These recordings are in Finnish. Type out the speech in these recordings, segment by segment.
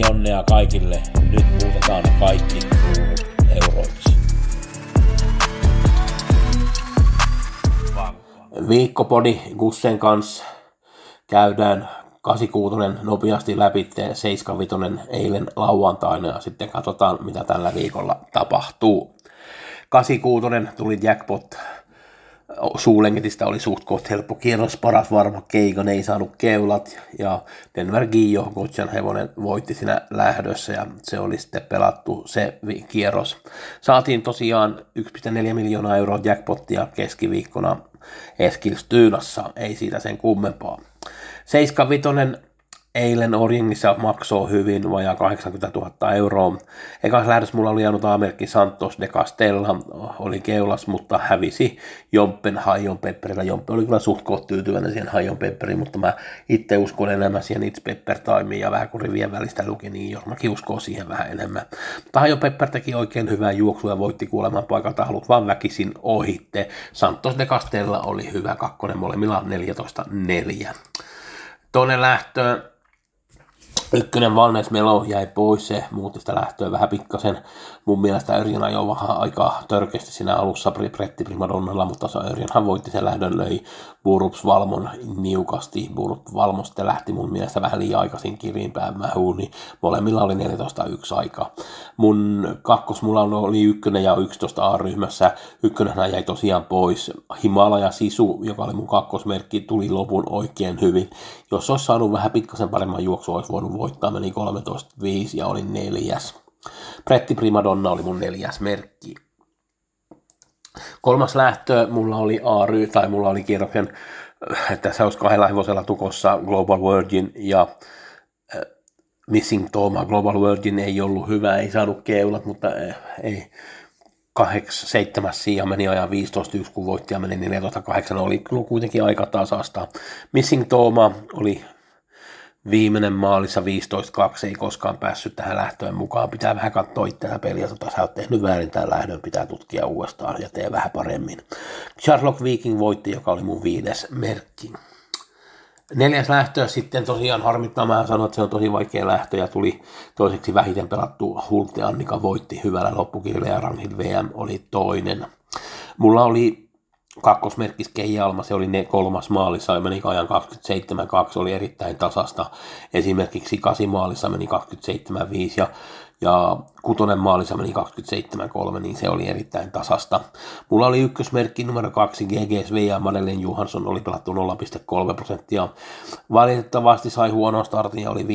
Pelionnea kaikille. Nyt muutetaan kaikki kruunut euroiksi. Viikkopodi Gussen kanssa käydään 86 nopeasti läpi, 75 eilen lauantaina ja sitten katsotaan mitä tällä viikolla tapahtuu. 86 tuli jackpot Suulengitistä oli suht koht helppo kierros, paras varma Keigon ei saanut keulat ja Denver Gio, Gotchan hevonen, voitti siinä lähdössä ja se oli sitten pelattu se kierros. Saatiin tosiaan 1,4 miljoonaa euroa jackpottia keskiviikkona Eskilstyynassa, ei siitä sen kummempaa. 75 eilen Orjengissa maksoi hyvin, vajaa 80 000 euroa. Ekas lähdössä mulla oli jäänyt A-merkki Santos de Castella, oli keulas, mutta hävisi Jompen Hajon Pepperillä. Jompe oli kyllä suht koht tyytyväinen siihen Hajon Pepperiin, mutta mä itse uskon enemmän siihen It's Pepper Timeen ja vähän kun rivien välistä luki, niin Jormakin uskoo siihen vähän enemmän. Mutta Hajon Pepper teki oikein hyvää juoksua ja voitti kuoleman paikalta halut vaan väkisin ohitte. Santos de Castella oli hyvä kakkonen, molemmilla 14-4. Toinen lähtö, ykkönen Valnes Melo jäi pois, se muutti sitä lähtöä vähän pikkasen. Mun mielestä Örjan ajoi vähän aika törkeästi siinä alussa Pretti Primadonnalla, mutta se Örjanhan voitti sen lähdön, löi Burups Valmon niukasti. Burups Valmo sitten lähti mun mielestä vähän liian aikaisin kiriinpään mähuun, niin molemmilla oli 14.1 aika. Mun kakkos mulla oli ykkönen ja 11 A-ryhmässä. Ykkönenhän jäi tosiaan pois. Himalaja Sisu, joka oli mun kakkosmerkki, tuli lopun oikein hyvin. Jos olisi saanut vähän pikkasen paremman juoksu, olisi voinut voittaa, meni 13.5 ja oli neljäs. Pretti Primadonna oli mun neljäs merkki. Kolmas lähtö mulla oli Ary, tai mulla oli kierroksen, että se olisi kahdella hevosella tukossa Global Virgin ja äh, Missing Toma. Global Virgin ei ollut hyvä, ei saanut keulat, mutta äh, ei, kahdeksan, seitsemäs sija meni ajan 15 yksi, kun voitti ja meni 14-8, oli kuitenkin aika tasasta. Missing Toma oli viimeinen maalissa 15-2, ei koskaan päässyt tähän lähtöön mukaan. Pitää vähän katsoa itseään peliä, tota sä oot tehnyt väärin tämän lähdön, pitää tutkia uudestaan ja tee vähän paremmin. Sherlock Viking voitti, joka oli mun viides merkki. Neljäs lähtö sitten tosiaan harmittaa, mä sanoin, että se on tosi vaikea lähtö ja tuli toiseksi vähiten pelattu Hult ja Annika voitti hyvällä loppukirjalla ja Ranhid VM oli toinen. Mulla oli kakkosmerkkis Keija Alma, se oli ne kolmas maalissa ja meni ajan 27-2, oli erittäin tasasta. Esimerkiksi kasimaalissa meni 27-5 ja, ja kutonen maalissa meni 27-3, niin se oli erittäin tasasta. Mulla oli ykkösmerkki numero kaksi GGSV ja Madeleine Johansson oli pelattu 0,3 prosenttia. Valitettavasti sai huono startin ja oli 5-6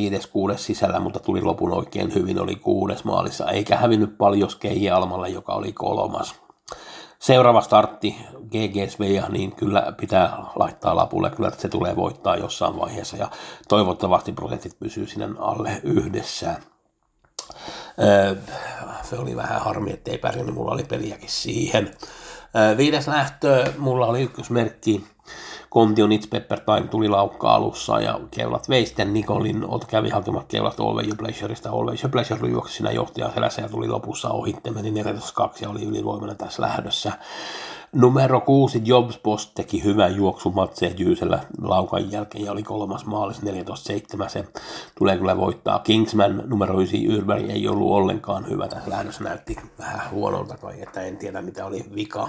sisällä, mutta tuli lopun oikein hyvin, oli kuudes maalissa, eikä hävinnyt paljon Keija Almalle, joka oli kolmas seuraava startti GGSV, niin kyllä pitää laittaa lapulle, kyllä se tulee voittaa jossain vaiheessa ja toivottavasti prosentit pysyy sinne alle yhdessä. Se oli vähän harmi, että ei pärjännyt, mulla oli peliäkin siihen. Viides lähtö, mulla oli ykkösmerkki, Contion It's Pepper Time tuli laukka alussa ja keulat vei sitten Nikolin, kävi hakemaan keulat Always Your Pleasureista. Always Your Pleasure juoksi siinä johtajan selässä ja tuli lopussa ohitte, meni 14-2 ja oli ylivoimainen tässä lähdössä. Numero kuusi Jobs Post teki hyvän juoksun Matse Jyysellä laukan jälkeen ja oli kolmas maalis 14-7. Se tulee kyllä voittaa. Kingsman numero 9 Yrberg ei ollut ollenkaan hyvä tässä lähdössä, näytti vähän huonolta kai, että en tiedä mitä oli vika.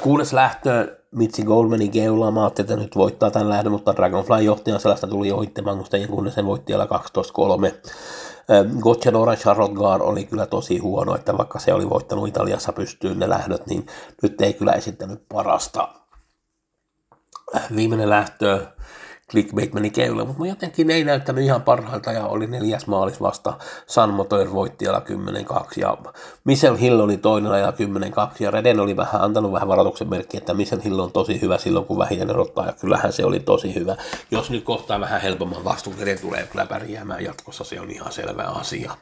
Kuudes lähtö Mitsi Goldmanin keulaa. Mä ajattelin, että nyt voittaa tämän lähdön, mutta Dragonfly johtajan sellaista tuli ohittamaan, kun sitten sen voitti vielä 12-3. Gocciadora Charlotte Gar oli kyllä tosi huono, että vaikka se oli voittanut Italiassa pystyyn ne lähdöt, niin nyt ei kyllä esittänyt parasta. Viimeinen lähtö clickbait meni keulle, mutta jotenkin ei näyttänyt ihan parhailta ja oli neljäs maalis vasta. San Motor voitti ajalla 10-2 ja Michel Hill oli toinen ajalla 10-2 ja Reden oli vähän antanut vähän varoituksen merkki, että Michel Hill on tosi hyvä silloin kun vähiten erottaa ja kyllähän se oli tosi hyvä. Jos nyt kohtaa vähän helpomman vastuun, niin tulee kyllä pärjäämään jatkossa, se on ihan selvä asia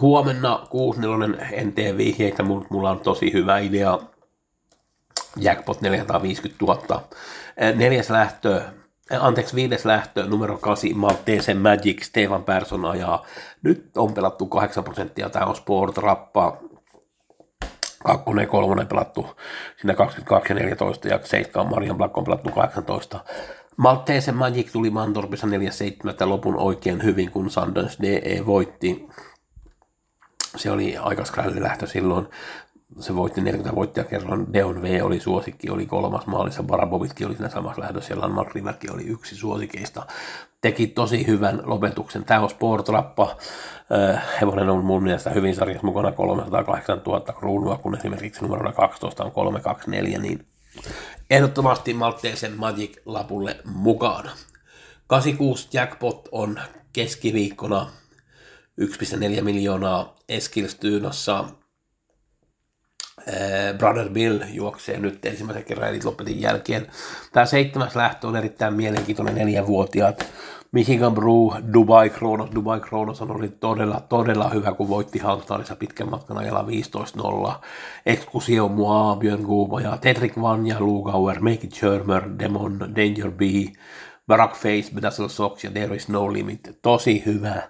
huomenna 64 en tee vihjeitä, mutta mulla on tosi hyvä idea. Jackpot 450 000. Neljäs lähtö, anteeksi viides lähtö, numero 8, Maltese Magic, Stefan Persson ajaa. Nyt on pelattu 8 prosenttia, tämä on Sport Rappa. Kakkonen ja kolmonen pelattu siinä 22 ja 14 ja 7 Marian Black on pelattu 18. Maltese Magic tuli Mantorpissa 4-7 lopun oikein hyvin, kun Sanders DE voitti se oli aika lähtö silloin. Se voitti 40 voittia kerran. Deon V oli suosikki, oli kolmas maalissa. Barabovitkin oli siinä samassa lähdössä. Ja Landmark Riverkin oli yksi suosikeista. Teki tosi hyvän lopetuksen. Tämä on Sportrappa. Äh, hevonen on mun mielestä hyvin sarjassa mukana 308 000 kruunua, kun esimerkiksi numero 12 on 324, niin ehdottomasti Malteisen Magic-lapulle mukaan. 86 jackpot on keskiviikkona 1,4 miljoonaa Eskilstyynassa. Brother Bill juoksee nyt ensimmäisen kerran Elite Lopetin jälkeen. Tämä seitsemäs lähtö on erittäin mielenkiintoinen neljänvuotiaat. Michigan Brew, Dubai Kronos. Dubai Kronos on oli todella, todella hyvä, kun voitti Hangstadissa pitkän matkan ajalla 15-0. Excusio Mua, Björn Guba ja Tedrick Van ja Lugauer, Make It Shermer, Demon, Danger B, Barack Face, Bedazzle Socks ja There is no limit. Tosi hyvä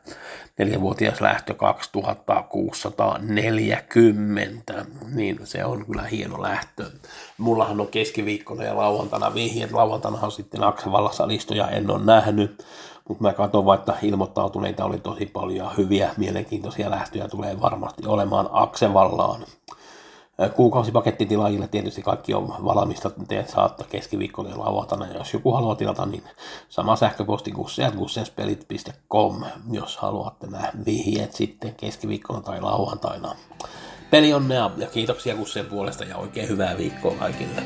neljävuotias lähtö 2640, niin se on kyllä hieno lähtö. Mullahan on keskiviikkona ja lauantaina vihjeet. Lauantaina on sitten Aksevallassa listoja, en ole nähnyt, mutta mä katson, että ilmoittautuneita oli tosi paljon hyviä, mielenkiintoisia lähtöjä tulee varmasti olemaan Aksevallaan. Kuukausipakkettitilaajille tietysti kaikki on valmista, te saatte keskiviikkona ja lauantaina. Jos joku haluaa tilata, niin sama sähköposti kusseat.com, jos haluatte nämä vihjeet sitten keskiviikkona tai lauantaina. Peli onnea ja kiitoksia Kusseen puolesta ja oikein hyvää viikkoa kaikille.